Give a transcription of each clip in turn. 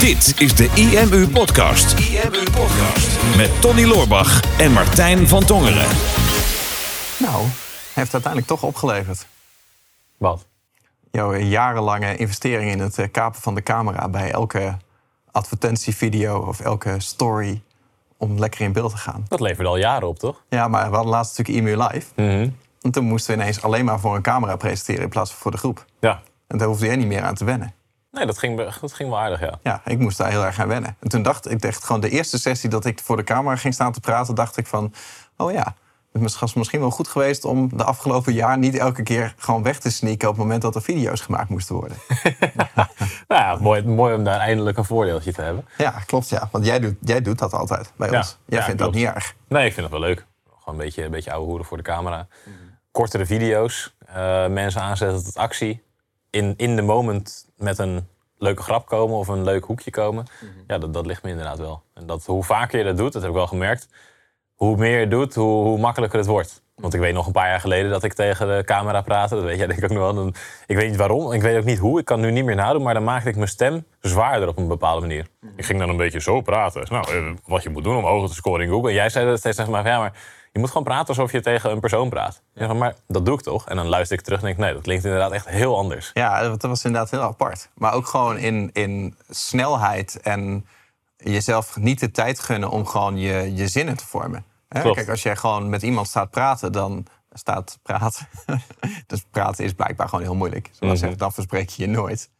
Dit is de IMU Podcast. IMU Podcast. Met Tony Loorbach en Martijn van Tongeren. Nou, heeft uiteindelijk toch opgeleverd. Wat? Jouw jarenlange investering in het eh, kapen van de camera bij elke advertentievideo of elke story om lekker in beeld te gaan. Dat leverde al jaren op, toch? Ja, maar we hadden laatst natuurlijk IMU Live. Mhm. En toen moesten we ineens alleen maar voor een camera presenteren in plaats van voor de groep. Ja. En daar hoefde jij niet meer aan te wennen. Nee, dat ging, dat ging wel aardig, ja. Ja, ik moest daar heel erg aan wennen. En toen dacht ik, echt gewoon de eerste sessie dat ik voor de camera ging staan te praten, dacht ik van, oh ja, het was misschien wel goed geweest om de afgelopen jaar niet elke keer gewoon weg te sneaken op het moment dat er video's gemaakt moesten worden. Nou ja, mooi, mooi om daar eindelijk een voordeeltje te hebben. Ja, klopt ja. Want jij doet, jij doet dat altijd bij Ja, ons. Jij ja, vindt klopt. dat niet erg. Nee, ik vind het wel leuk. Gewoon een beetje, een beetje ouwe hoeren voor de camera. Kortere video's. eh, mensen aanzetten tot actie. In, in de moment met een leuke grap komen of een leuk hoekje komen. Ja, dat, dat ligt me inderdaad wel. En dat, hoe vaker je dat doet, dat heb ik wel gemerkt. Hoe meer je doet, hoe, hoe makkelijker het wordt. Want ik weet nog een paar jaar geleden dat ik tegen de camera praatte. Dat weet jij denk ik ook nog wel. Ik weet niet waarom, ik weet ook niet hoe. Ik kan nu niet meer nadoen, maar dan maakte ik mijn stem zwaarder op een bepaalde manier. Ik ging dan een beetje zo praten. Nou, eh, wat je moet doen om hoger te scoren in Google. En jij zei dat steeds tegen mij ja, maar je moet gewoon praten alsof je tegen een persoon praat. Ja. maar dat doe ik toch? En dan luister ik terug en denk ik, nee, dat klinkt inderdaad echt heel anders. Ja, dat was inderdaad heel apart. Maar ook gewoon in, in snelheid en jezelf niet de tijd gunnen om gewoon je, je zinnen te vormen. Hè? Kijk, als jij gewoon met iemand staat praten, dan staat praten. dus praten is blijkbaar gewoon heel moeilijk. Zoals Mhm. zeggen, dan verspreek je je nooit.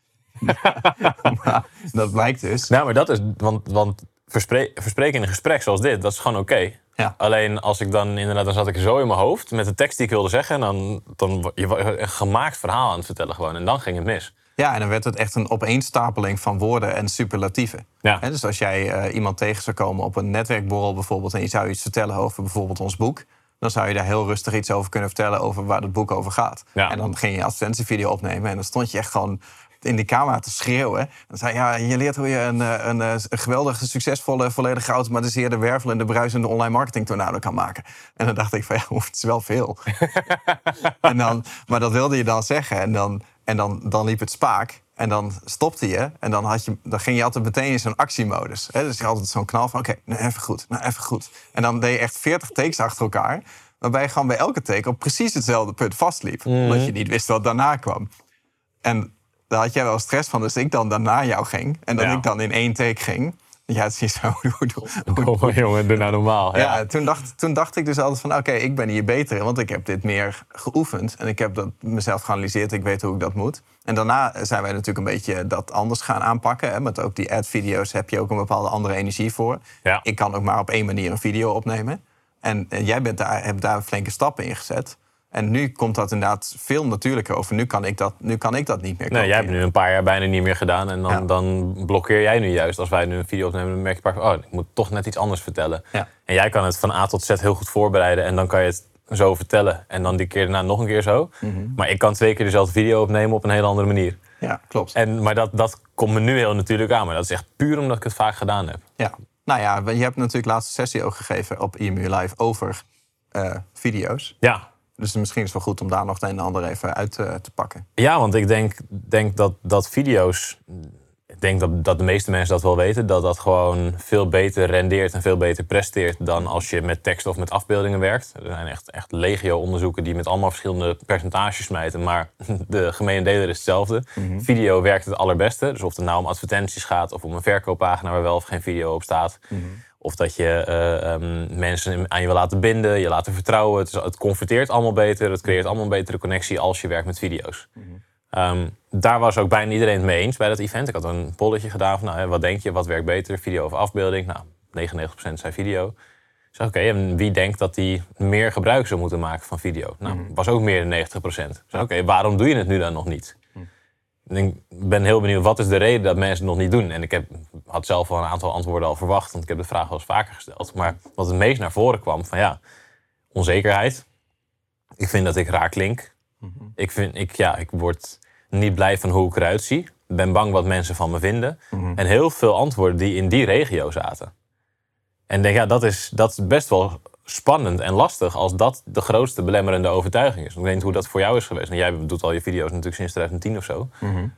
maar dat blijkt dus. Nou, maar dat is, want, want verspre- verspreken in een gesprek zoals dit, dat is gewoon oké. Ja. Alleen als ik dan inderdaad, dan zat ik zo in mijn hoofd met de tekst die ik wilde zeggen. En dan, dan je een gemaakt verhaal aan het vertellen gewoon. En dan ging het mis. Ja, en dan werd het echt een opeenstapeling van woorden en superlatieven. Ja. Dus als jij eh, iemand tegen zou komen op een netwerkborrel bijvoorbeeld... en je zou iets vertellen over bijvoorbeeld ons boek... dan zou je daar heel rustig iets over kunnen vertellen... over waar het boek over gaat. Ja. En dan ging je een advertentievideo opnemen... en dan stond je echt gewoon in die camera te schreeuwen. En dan zei ja, je leert hoe je een, eh, een, eh, een geweldige, succesvolle... volledig geautomatiseerde, wervelende, bruisende online marketing tornado kan maken. En dan dacht ik van, ja, het is wel veel. En dan, maar dat wilde je dan zeggen. En dan, en dan, dan liep het spaak. En dan stopte je. En dan, had je, dan ging je altijd meteen in zo'n actiemodus. Hè? Dus je had altijd zo'n knal van... oké, nou even goed, nou even goed. En dan deed je echt 40 takes achter elkaar. Waarbij je gewoon bij elke take op precies hetzelfde punt vastliep. Omdat je niet wist wat daarna kwam. En daar had jij wel stress van. Dus ik dan daarna jou ging. En dat Ja. ik dan in één take ging. Ja, het is niet zo. Oh, jongen, doe nou normaal. Ja. ja, toen, dacht, toen dacht ik dus altijd van... oké, ik ben hier beter in, want ik heb dit meer geoefend. En ik heb dat mezelf geanalyseerd. Ik weet hoe ik dat moet. En daarna zijn wij natuurlijk een beetje dat anders gaan aanpakken. Hè. Met ook die ad-video's heb je ook een bepaalde andere energie voor. Ja. Ik kan ook maar op één manier een video opnemen. En, en jij bent daar, hebt daar flinke stappen in gezet. En nu komt dat inderdaad veel natuurlijker over. Nu kan ik dat, nu kan ik dat niet meer Nee, jij hebt nu een paar jaar bijna niet meer gedaan. En dan, Ja. dan blokkeer jij nu juist. Als wij nu een video opnemen, dan merk je vaak van... oh, ik moet toch net iets anders vertellen. Ja. En jij kan het van A tot Z heel goed voorbereiden. En dan kan je het zo vertellen. En dan die keer daarna nog een keer zo. Mhm. Maar ik kan twee keer dezelfde video opnemen op een hele andere manier. Ja, klopt. En, maar dat, dat komt me nu heel natuurlijk aan. Maar dat is echt puur omdat ik het vaak gedaan heb. Ja, nou ja, je hebt natuurlijk laatste sessie ook gegeven op IMU Live over eh, video's. Ja, Dus misschien is het wel goed om daar nog het een en ander even uit eh, te pakken. Ja, want ik denk, denk dat, dat video's. Ik denk dat, dat de meeste mensen dat wel weten. Dat dat gewoon veel beter rendeert en veel beter presteert. dan als je met tekst of met afbeeldingen werkt. Er zijn echt, echt legio-onderzoeken die met allemaal verschillende percentages smijten. Maar de gemene deler is hetzelfde. Video werkt het allerbeste. Dus of het nou om advertenties gaat of om een verkooppagina waar wel of geen video op staat. Of dat je eh, ehm, mensen aan je wil laten binden, je laten vertrouwen. Het, is- het converteert allemaal beter, het creëert allemaal een betere connectie als je werkt met video's. Ehm, daar was ook bijna iedereen het mee eens bij dat event. Ik had een polletje gedaan van, nou, wat denk je, wat werkt beter, video of afbeelding? Nou, 99% zei video. Ik zei, oké, en wie denkt dat die meer gebruik zou moeten maken van video? Nou, was ook meer dan 90%. Ik zei, oké, waarom doe je het nu dan nog niet? Ik ben heel benieuwd, wat is de reden dat mensen het nog niet doen? En ik heb, had zelf al een aantal antwoorden al verwacht, want ik heb de vraag wel eens vaker gesteld. Maar wat het meest naar voren kwam, van ja, onzekerheid. Ik vind dat ik raar klink. Ik, vind, ik, ja, ik word niet blij van hoe ik eruit zie. Ik ben bang wat mensen van me vinden. En heel veel antwoorden die in die regio zaten. En ik denk, ja, dat is, dat is best wel spannend en lastig als dat de grootste belemmerende overtuiging is. Ik weet niet hoe dat voor jou is geweest. En jij doet al je video's natuurlijk sinds 2010 of zo.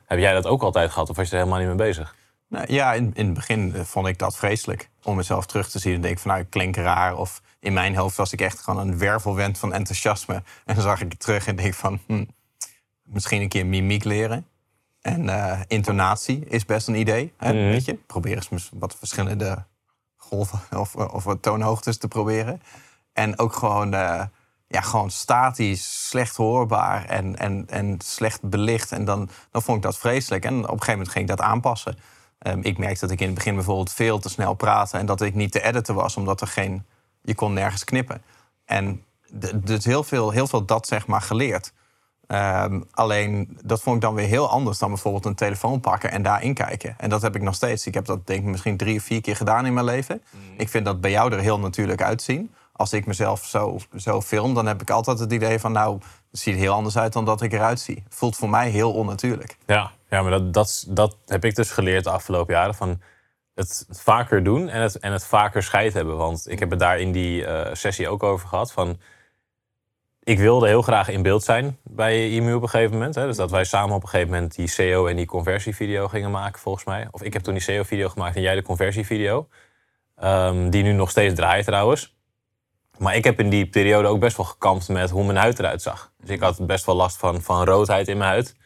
Heb jij dat ook altijd gehad of was je er helemaal niet mee bezig? Nou, ja, in, in het begin eh, vond ik dat vreselijk. Om mezelf terug te zien en denk van nou, ik klink raar. Of in mijn hoofd was ik echt gewoon een wervelwind van enthousiasme. En dan zag ik het terug en denk van hm, misschien een keer mimiek leren. En eh, intonatie is best een idee. Hè, Mhm. weet je? Probeer eens wat verschillende of, of toonhoogtes te proberen. En ook gewoon, eh, ja, gewoon statisch, slecht hoorbaar en, en, en slecht belicht. En dan, dan vond ik dat vreselijk. En op een gegeven moment ging ik dat aanpassen. Ehm, ik merkte dat ik in het begin bijvoorbeeld veel te snel praatte... en dat ik niet te editen was, omdat er geen... Je kon nergens knippen. En dus heel veel, heel veel dat zeg maar geleerd. Ehm, alleen dat vond ik dan weer heel anders dan bijvoorbeeld een telefoon pakken en daarin kijken. En dat heb ik nog steeds. Ik heb dat denk ik misschien drie of vier keer gedaan in mijn leven. Ik vind dat bij jou er heel natuurlijk uitzien. Als ik mezelf zo, zo film, dan heb ik altijd het idee van nou, het ziet er heel anders uit dan dat ik eruit zie. Voelt voor mij heel onnatuurlijk. Ja, ja maar dat, dat, dat heb ik dus geleerd de afgelopen jaren. Van het vaker doen en het, en het vaker scheid hebben. Want ik heb het daar in die eh, sessie ook over gehad. Van, ik wilde heel graag in beeld zijn bij IMU op een gegeven moment. Hè. Dus dat wij samen op een gegeven moment die SEO en die conversievideo gingen maken, volgens mij. Of ik heb toen die SEO-video gemaakt en jij de conversievideo. Ehm, die nu nog steeds draait trouwens. Maar ik heb in die periode ook best wel gekampt met hoe mijn huid eruit zag. Dus ik had best wel last van, van roodheid in mijn huid.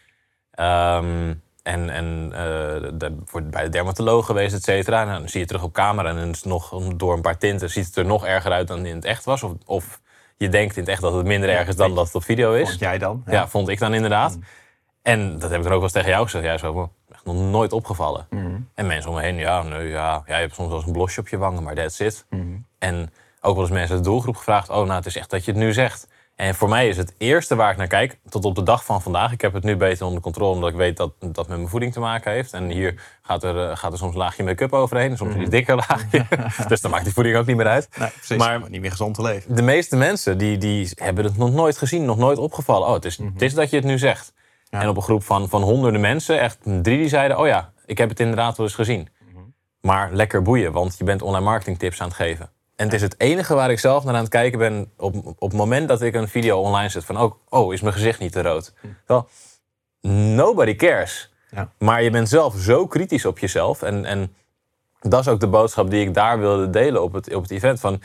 Ehm, en en eh, de, bij de dermatoloog geweest, et cetera. En dan zie je terug op camera en dan is het nog, door een paar tinten ziet het er nog erger uit dan in het echt was. Of, of je denkt in het echt dat het minder erg is dan dat het op video is. Vond jij dan? Ja, vond ik dan inderdaad. En dat heb ik dan ook wel eens tegen jou gezegd. Jij zo, "Wow, echt nog nooit opgevallen. En mensen om me heen, ja, nee, ja, ja, je hebt soms wel eens een blosje op je wangen, maar that's it. En ook wel eens mensen uit de doelgroep gevraagd, oh, nou, het is echt dat je het nu zegt. En voor mij is het eerste waar ik naar kijk, tot op de dag van vandaag. Ik heb het nu beter onder controle, omdat ik weet dat dat met mijn voeding te maken heeft. En hier gaat er, eh, gaat er soms een laagje make-up overheen, soms een iets dikker laagje. dus dan maakt die voeding ook niet meer uit. Nee, precies. Maar- Maar niet meer gezond te leven. De meeste mensen die, die hebben het nog nooit gezien, nog nooit opgevallen. Oh, het is, het is dat je het nu zegt. Ja. En op een groep van, van honderden mensen, echt drie die zeiden... oh ja, ik heb het inderdaad wel eens gezien. Maar lekker boeien, want je bent online marketing tips aan het geven. En het is het enige waar ik zelf naar aan het kijken ben... op, op het moment dat ik een video online zet van... oh, oh is mijn gezicht niet te rood? Wel, nobody cares. Ja. Maar je bent zelf zo kritisch op jezelf. En, en dat is ook de boodschap die ik daar wilde delen op het, op het event. Van,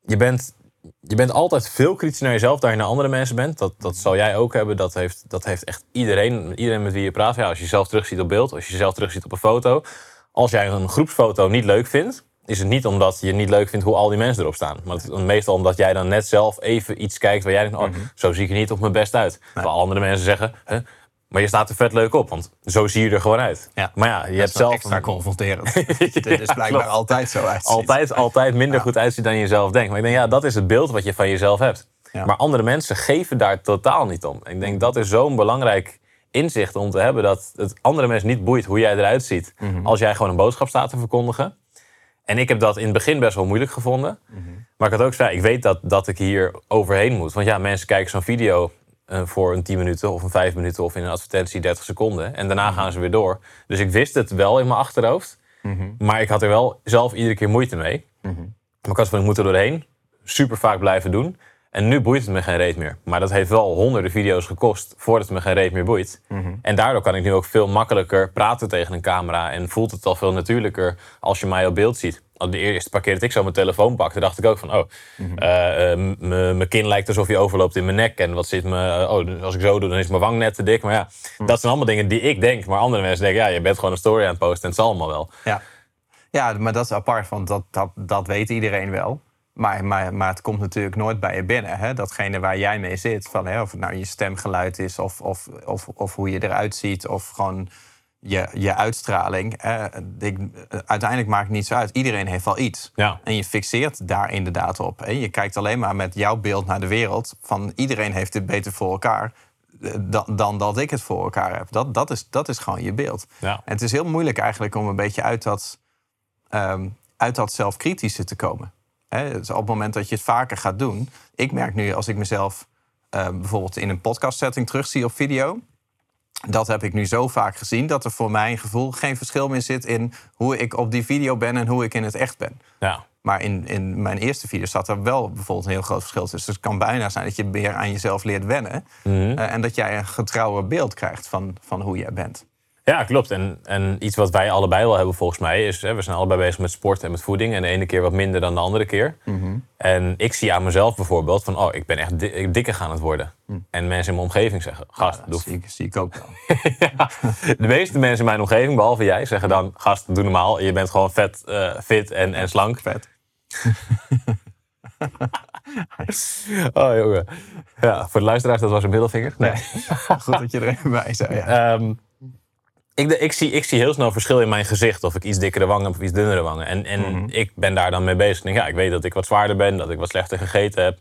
je, bent, je bent altijd veel kritischer naar jezelf dan je naar andere mensen bent. Dat, dat zal jij ook hebben. Dat heeft, dat heeft echt iedereen, iedereen met wie je praat. Ja, als je jezelf terugziet op beeld, als je jezelf terugziet op een foto. Als jij een groepsfoto niet leuk vindt, is het niet omdat je niet leuk vindt hoe al die mensen erop staan. Maar het is meestal omdat jij dan net zelf even iets kijkt waar jij denkt, oh, zo zie ik er niet op mijn best uit. Terwijl andere mensen zeggen, hè, maar je staat er vet leuk op, want zo zie je er gewoon uit. Ja. Maar ja, je hebt zelf extra een- confronterend. Dit is blijkbaar klopt. altijd zo uit. altijd, altijd minder goed uitziet dan je zelf denkt. Maar ik denk, ja, dat is het beeld wat je van jezelf hebt. Maar andere mensen geven daar totaal niet om. Ik denk, dat is zo'n belangrijk inzicht om te hebben... dat het andere mensen niet boeit hoe jij eruit ziet... als jij gewoon een boodschap staat te verkondigen. En ik heb dat in het begin best wel moeilijk gevonden. Maar ik had ook zei, ik weet dat, dat ik hier overheen moet. Want ja, mensen kijken zo'n video eh, voor een 10 minuten of een 5 minuten... of in een advertentie 30 seconden. En daarna gaan ze weer door. Dus ik wist het wel in mijn achterhoofd. Maar ik had er wel zelf iedere keer moeite mee. Maar ik had van, ik moet er doorheen. Super vaak blijven doen. En nu boeit het me geen reet meer. Maar dat heeft wel honderden video's gekost voordat het me geen reet meer boeit. En daardoor kan ik nu ook veel makkelijker praten tegen een camera. En voelt het al veel natuurlijker als je mij op beeld ziet. Al De eerste paar keer dat ik zo mijn telefoon pakte, dacht ik ook van... oh, eh, eh, m- mijn kin lijkt alsof hij overloopt in mijn nek. En wat zit me... oh, als ik zo doe, dan is mijn wang net te dik. Maar ja, dat zijn allemaal dingen die ik denk. Maar andere mensen denken, ja, je bent gewoon een story aan het posten... en het zal allemaal wel. Ja. ja, maar dat is apart, want dat, dat, dat weet iedereen wel. Maar, maar, maar het komt natuurlijk nooit bij je binnen. Hè? Datgene waar jij mee zit, van, hè, of het nou je stemgeluid is... Of, of, of, of hoe je eruit ziet, of gewoon je, je uitstraling. Ik, uiteindelijk maakt het niet zo uit. Iedereen heeft wel iets. Ja. En je fixeert daar inderdaad op. Hè? Je kijkt alleen maar met jouw beeld naar de wereld... van iedereen heeft het beter voor elkaar... eh, Dan, dan dat ik het voor elkaar heb. Dat, dat, is, dat is gewoon je beeld. Ja. En het is heel moeilijk eigenlijk om een beetje uit dat, ehm, uit dat zelfkritische te komen. Hè, op het moment dat je het vaker gaat doen. Ik merk nu als ik mezelf eh, bijvoorbeeld in een podcastsetting terugzie op video. Dat heb ik nu zo vaak gezien dat er voor mijn gevoel geen verschil meer zit in hoe ik op die video ben en hoe ik in het echt ben. Ja. Maar in, in mijn eerste video zat er wel bijvoorbeeld een heel groot verschil tussen. Dus het kan bijna zijn dat je meer aan jezelf leert wennen. Mhm. eh, en dat jij een getrouwer beeld krijgt van, van hoe jij bent. Ja, klopt. En, en iets wat wij allebei wel hebben volgens mij is... Hè, we zijn allebei bezig met sport en met voeding. En de ene keer wat minder dan de andere keer. En ik zie aan mezelf bijvoorbeeld van... oh, ik ben echt di- dikker gaan het worden. En mensen in mijn omgeving zeggen... gast, doe zie ik, zie ik ook wel. ja, de meeste mensen in mijn omgeving, behalve jij, zeggen dan: Gast, doe normaal. Je bent gewoon vet, eh, fit en, en slank. Vet. Oh, jongen. Ja, voor de luisteraars, dat was een middelvinger. Nee. Goed dat je er even bij zei. Ja. Ehm, ik, ik, zie, ik zie heel snel verschil in mijn gezicht. Of ik iets dikkere wangen heb of iets dunnere wangen. En, en ik ben daar dan mee bezig. Ik denk, ja, ik weet dat ik wat zwaarder ben, dat ik wat slechter gegeten heb.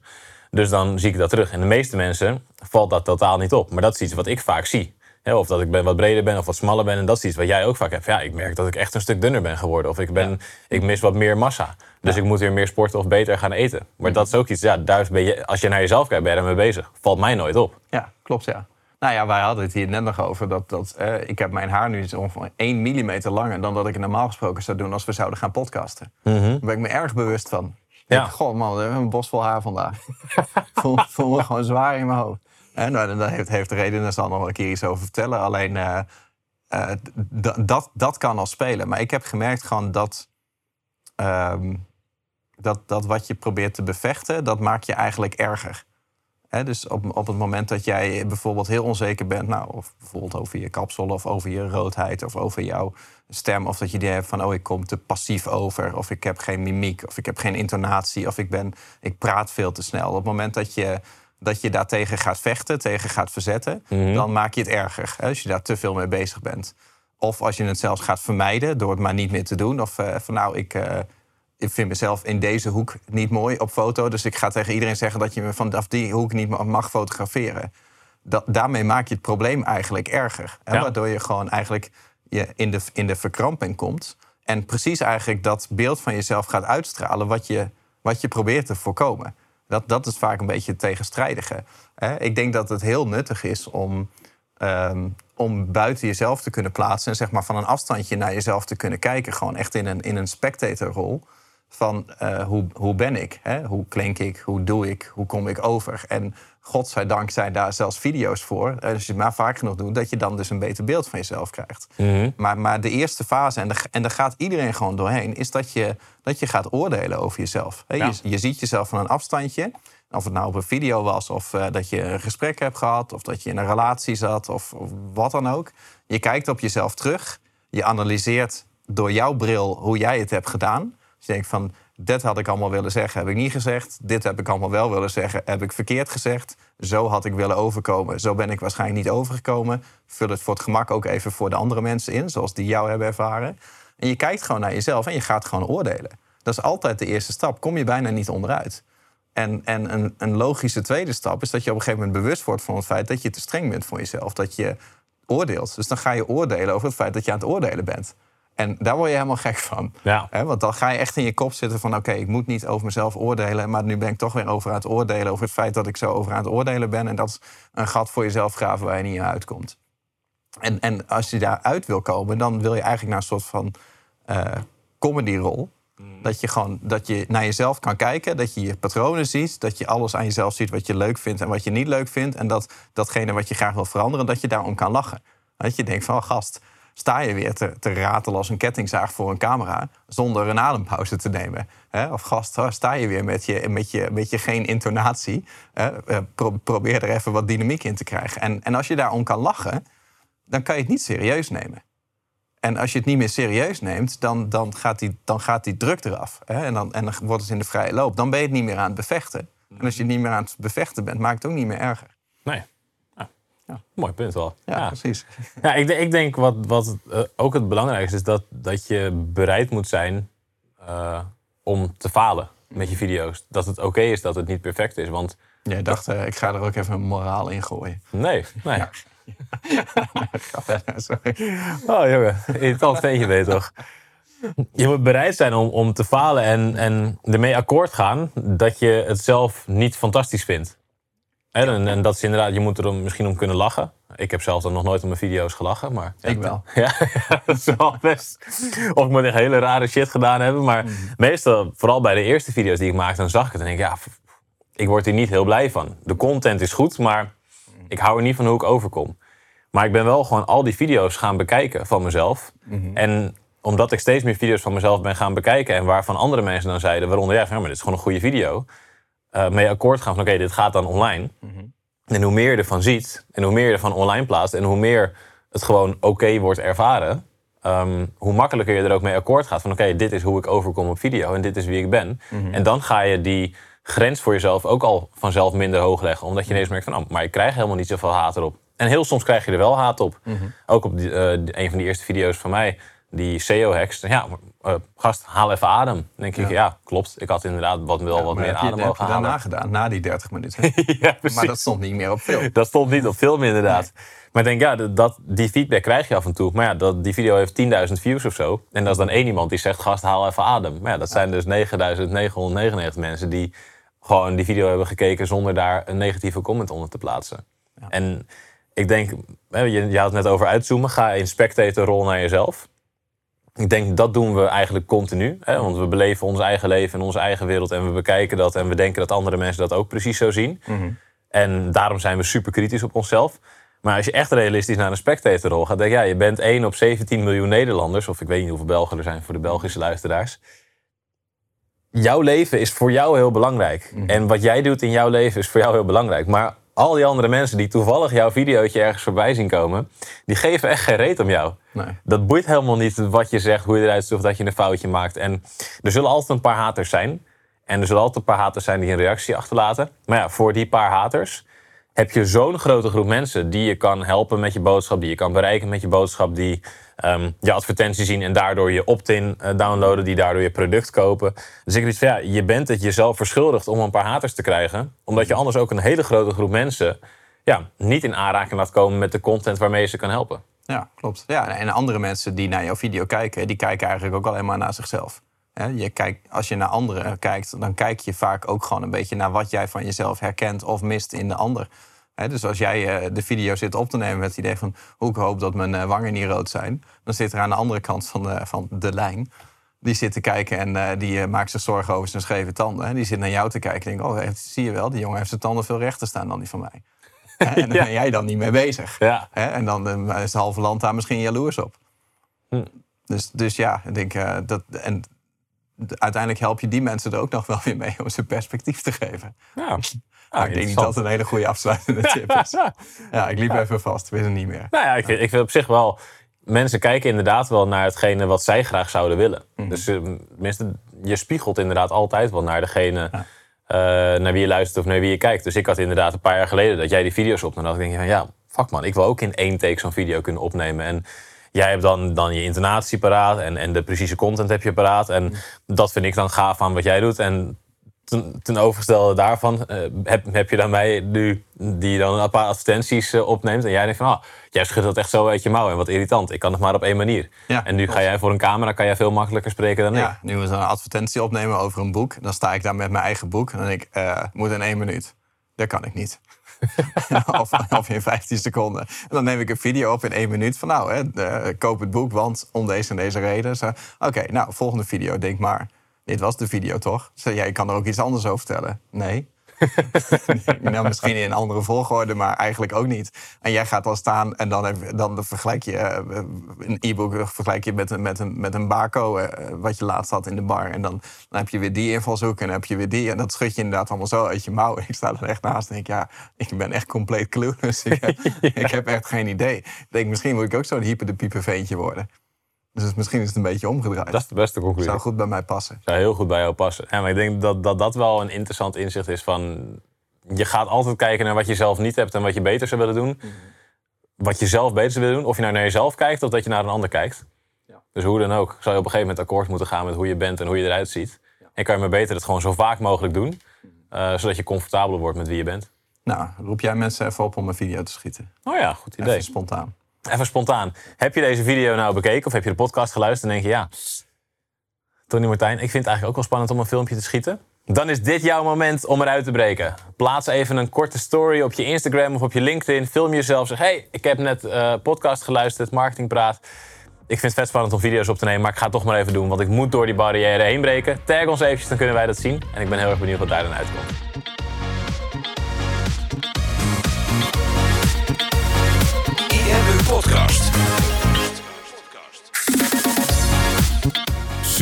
Dus dan zie ik dat terug. En de meeste mensen valt dat totaal niet op. Maar dat is iets wat ik vaak zie. Of dat ik ben wat breder ben of wat smaller ben. En dat is iets wat jij ook vaak hebt. Ja, ik merk dat ik echt een stuk dunner ben geworden. Of ik, ben, ik mis wat meer massa. Dus ik moet weer meer sporten of beter gaan eten. Maar dat is ook iets, ja, daar ben je, als je naar jezelf kijkt, ben je daarmee bezig. Valt mij nooit op. Ja, klopt ja. Nou ja, wij hadden het hier net nog over dat, dat eh, ik heb mijn haar nu ongeveer 1 mm langer dan dat ik normaal gesproken zou doen als we zouden gaan podcasten. Daar ben ik me erg bewust van. Ja. Goh man, we hebben een bos vol haar vandaag. voel, voel me gewoon zwaar in mijn hoofd. En nou, dat heeft, heeft de reden, daar zal nog een keer iets over vertellen. Alleen eh, eh, d- dat, dat kan al spelen. Maar ik heb gemerkt gewoon dat, ehm, dat, dat wat je probeert te bevechten, dat maakt je eigenlijk erger. Dus op, op het moment dat jij bijvoorbeeld heel onzeker bent, nou, of bijvoorbeeld over je kapsel of over je roodheid of over jouw stem, of dat je die hebt van, oh, ik kom te passief over, of ik heb geen mimiek, of ik heb geen intonatie, of ik, ben, ik praat veel te snel. Op het moment dat je, dat je daartegen gaat vechten, tegen gaat verzetten, dan maak je het erger. Als je daar te veel mee bezig bent. Of als je het zelfs gaat vermijden door het maar niet meer te doen. Of eh, van nou, ik, eh, ik vind mezelf in deze hoek niet mooi op foto. Dus ik ga tegen iedereen zeggen dat je me vanaf die hoek niet ma- mag fotograferen. Dat, daarmee maak je het probleem eigenlijk erger. Hè? Ja. Waardoor je gewoon eigenlijk je in, de, in de verkramping komt. En precies eigenlijk dat beeld van jezelf gaat uitstralen wat je, wat je probeert te voorkomen. Dat, dat is vaak een beetje het tegenstrijdige. Hè? Ik denk dat het heel nuttig is om, ehm, om buiten jezelf te kunnen plaatsen... en zeg maar van een afstandje naar jezelf te kunnen kijken. Gewoon echt in een, in een spectatorrol van eh, hoe, hoe ben ik? Hè? Hoe klink ik? Hoe doe ik? Hoe kom ik over? En godzijdank zijn daar zelfs video's voor. eh, Als je het maar vaak genoeg doet, dat je dan dus een beter beeld van jezelf krijgt. maar, maar de eerste fase, en, de, en daar gaat iedereen gewoon doorheen... is dat je, dat je gaat oordelen over jezelf. Hè? Ja. Je, je ziet jezelf van een afstandje. Of het nou op een video was, of eh, dat je een gesprek hebt gehad... of dat je in een relatie zat, of, of wat dan ook. Je kijkt op jezelf terug. Je analyseert door jouw bril hoe jij het hebt gedaan... Dus je denkt van, dit had ik allemaal willen zeggen, heb ik niet gezegd. Dit heb ik allemaal wel willen zeggen, heb ik verkeerd gezegd. Zo had ik willen overkomen, zo ben ik waarschijnlijk niet overgekomen. Vul het voor het gemak ook even voor de andere mensen in, zoals die jou hebben ervaren. En je kijkt gewoon naar jezelf en je gaat gewoon oordelen. Dat is altijd de eerste stap, kom je bijna niet onderuit. En, en een, een logische tweede stap is dat je op een gegeven moment bewust wordt van het feit dat je te streng bent voor jezelf. Dat je oordeelt. Dus dan ga je oordelen over het feit dat je aan het oordelen bent. En daar word je helemaal gek van. Ja. Want dan ga je echt in je kop zitten van... oké, ik moet niet over mezelf oordelen... maar nu ben ik toch weer over aan het oordelen... over het feit dat ik zo over aan het oordelen ben. En dat is een gat voor jezelf graven waar je niet uitkomt. En, en als je daaruit wil komen... dan wil je eigenlijk naar een soort van eh comedyrol. Dat je gewoon dat je naar jezelf kan kijken, dat je je patronen ziet, dat je alles aan jezelf ziet wat je leuk vindt en wat je niet leuk vindt. En dat datgene wat je graag wil veranderen, dat je daarom kan lachen. Dat je denkt van, oh, gast, sta je weer te, te ratelen als een kettingzaag voor een camera... zonder een adempauze te nemen. Hè? Of gast, sta je weer met je, met je, met je geen intonatie. Hè? Eh, pro- probeer er even wat dynamiek in te krijgen. En, en als je daarom kan lachen, dan kan je het niet serieus nemen. En als je het niet meer serieus neemt, dan, dan, gaat, die, dan gaat die druk eraf. Hè? En, dan, en dan wordt het in de vrije loop. Dan ben je het niet meer aan het bevechten. En als je het niet meer aan het bevechten bent, maakt het ook niet meer erger. Nee. Ja. Mooi punt wel. Ja, precies. Ja, ik, denk- ik denk wat, wat eh, ook het belangrijkste is dat, dat je bereid moet zijn eh, om te falen met je video's. Dat het oké is dat het niet perfect is. Want Jij dacht, eh, ik ga er ook even een moraal in gooien. nee, nee. Ga verder, sorry. Oh jongen, irritant ventje je toch. Je moet bereid zijn om, om te falen en, en ermee akkoord gaan dat je het zelf niet fantastisch vindt. En, en dat is inderdaad, je moet er misschien om kunnen lachen. Ik heb zelf dan nog nooit om mijn video's gelachen, maar... Ik wel. Ja, ja, dat is wel best. Of ik moet echt hele rare shit gedaan hebben. Maar meestal, vooral bij de eerste video's die ik maakte, dan zag ik het en denk ik, ja, ik word hier niet heel blij van. De content is goed, maar ik hou er niet van hoe ik overkom. Maar ik ben wel gewoon al die video's gaan bekijken van mezelf. En omdat ik steeds meer video's van mezelf ben gaan bekijken... en waarvan andere mensen dan zeiden, waaronder jij... van, ja, maar dit is gewoon een goede video... eh, mee akkoord gaan van oké, dit gaat dan online. En hoe meer je ervan ziet en hoe meer je ervan online plaatst... en hoe meer het gewoon oké wordt ervaren... ehm, hoe makkelijker je er ook mee akkoord gaat. Van oké, dit is hoe ik overkom op video en dit is wie ik ben. En dan ga je die grens voor jezelf ook al vanzelf minder hoog leggen. Omdat je ineens merkt van, oh, maar ik krijg helemaal niet zoveel haat erop. En heel soms krijg je er wel haat op. Ook op die, eh, een van die eerste video's van mij, die SEO-hacks. Ja, eh, gast, haal even adem. Dan denk ik, ja, klopt. Ik had inderdaad wat, wel wat meer adem heb mogen halen. daarna gedaan, na die 30 minuten. ja, precies. maar dat stond niet meer op film. Dat stond niet op film inderdaad. Maar ik denk, ja, dat- die feedback krijg je af en toe. Maar ja, dat, die video heeft 10.000 views of zo. En dat is dan één iemand die zegt, gast, haal even adem. Maar ja, dat zijn dus 9.999 mensen die gewoon die video hebben gekeken... zonder daar een negatieve comment onder te plaatsen. En ik denk, je, je had het net over uitzoomen. Ga in spectatorrol naar jezelf. Ik denk, dat doen we eigenlijk continu. Hè? Want we beleven ons eigen leven en onze eigen wereld... en we bekijken dat en we denken dat andere mensen dat ook precies zo zien. En daarom zijn we super kritisch op onszelf. Maar als je echt realistisch naar een spectatorrol gaat, denk je, ja, je bent 1 op 17 miljoen Nederlanders, of ik weet niet hoeveel Belgen er zijn voor de Belgische luisteraars. Jouw leven is voor jou heel belangrijk. En wat jij doet in jouw leven is voor jou heel belangrijk. Maar al die andere mensen die toevallig jouw videootje ergens voorbij zien komen, die geven echt geen reet om jou. Nee. Dat boeit helemaal niet wat je zegt, hoe je eruit ziet of dat je een foutje maakt. En er zullen altijd een paar haters zijn. En er zullen altijd een paar haters zijn die een reactie achterlaten. Maar ja, voor die paar haters heb je zo'n grote groep mensen die je kan helpen met je boodschap, die je kan bereiken met je boodschap, die ehm, je advertentie zien en daardoor je opt-in eh, downloaden, die daardoor je product kopen. Dus ik van ja, je bent het jezelf verschuldigd om een paar haters te krijgen, omdat je anders ook een hele grote groep mensen ja, niet in aanraking laat komen met de content waarmee je ze kan helpen. Ja, klopt. Ja, en andere mensen die naar jouw video kijken, die kijken eigenlijk ook alleen maar naar zichzelf. Je kijkt, als je naar anderen kijkt, dan kijk je vaak ook gewoon een beetje naar wat jij van jezelf herkent of mist in de ander. Dus als jij eh, de video zit op te nemen met het idee van hoe ik hoop dat mijn eh, wangen niet rood zijn, dan zit er aan de andere kant van de, van de lijn. Die zit te kijken en eh, die maakt zich zorgen over zijn scheve tanden. Hè. Die zit naar jou te kijken en denkt, oh, heeft- zie je wel, die jongen heeft zijn tanden veel rechter staan dan die van mij. Hè, En daar Ja. ben jij dan niet mee bezig. Ja. En dan is het halve land daar misschien jaloers op. Hm. Dus, dus ja, ik denk dat. En uiteindelijk help je die mensen er ook nog wel weer mee om ze perspectief te geven. Ja. Maar ik denk niet dat het een hele goede afsluitende tip is. Ja, ik liep even vast, wist het niet meer. Nou ja, ik vind, ik vind op zich wel... Mensen kijken inderdaad wel naar hetgene wat zij graag zouden willen. Dus eh, tenminste, je spiegelt inderdaad altijd wel naar degene... eh, naar wie je luistert of naar wie je kijkt. Dus ik had inderdaad een paar jaar geleden dat jij die video's opnam. Dan denk je van ja, fuck man, ik wil ook in één take zo'n video kunnen opnemen. En jij hebt dan, dan je intonatie paraat en, en de precieze content heb je paraat. En dat vind ik dan gaaf aan wat jij doet. En ten, ten overgestelde daarvan eh, heb, heb je dan mij nu die dan een paar advertenties eh, opneemt. En jij denkt van, ah, jij schudt dat echt zo uit je mouw. En wat irritant, ik kan het maar op één manier. Ja, en nu ga jij voor een camera, kan jij veel makkelijker spreken dan ik. Nu we zo'n advertentie opnemen over een boek, dan sta ik daar met mijn eigen boek. En dan denk ik, eh, moet in één minuut. Dat kan ik niet. of, of in 15 seconden. En dan neem ik een video op in één minuut van nou, hè, koop het boek, want om deze en deze reden. Oké, nou, volgende video, denk maar. Dit was de video toch? Zeg, jij kan er ook iets anders over vertellen. Nee. nou, misschien in een andere volgorde, maar eigenlijk ook niet. En jij gaat dan staan en dan, heb- dan vergelijk je eh, een e-book vergelijk je met een, met een, met een bako, eh, wat je laatst had in de bar. En dan, dan heb je weer die invalshoek en dan heb je weer die. En dat schud je inderdaad allemaal zo uit je mouw. Ik sta er echt naast en denk, ja, ik ben echt compleet clueless. Ik, heb- ik heb echt geen idee. Ik denk, misschien moet ik ook zo'n hyper de pieper veentje worden. Dus misschien is het een beetje omgedraaid. Dat is de beste conclusie. zou goed bij mij passen. zou heel goed bij jou passen. Ja, maar ik denk dat, dat dat wel een interessant inzicht is van... Je gaat altijd kijken naar wat je zelf niet hebt en wat je beter zou willen doen. Wat je zelf beter zou willen doen. Of je nou naar jezelf kijkt of dat je naar een ander kijkt. Ja. Dus hoe dan ook, zou je op een gegeven moment akkoord moeten gaan met hoe je bent en hoe je eruit ziet. En kan je maar beter het gewoon zo vaak mogelijk doen. eh, zodat je comfortabeler wordt met wie je bent. Nou, roep jij mensen even op om een video te schieten. Oh ja, goed idee. Even spontaan. Even spontaan. Heb je deze video nou bekeken of heb je de podcast geluisterd en denk je ja, Tony Martijn, ik vind het eigenlijk ook wel spannend om een filmpje te schieten. Dan is dit jouw moment om eruit te breken. Plaats even een korte story op je Instagram of op je LinkedIn. Film jezelf. Zeg, hey, ik heb net eh podcast geluisterd, marketingpraat. Ik vind het vet spannend om video's op te nemen, maar ik ga het toch maar even doen. Want ik moet door die barrière heen breken. Tag ons eventjes, dan kunnen wij dat zien. En ik ben heel erg benieuwd wat daar dan uitkomt.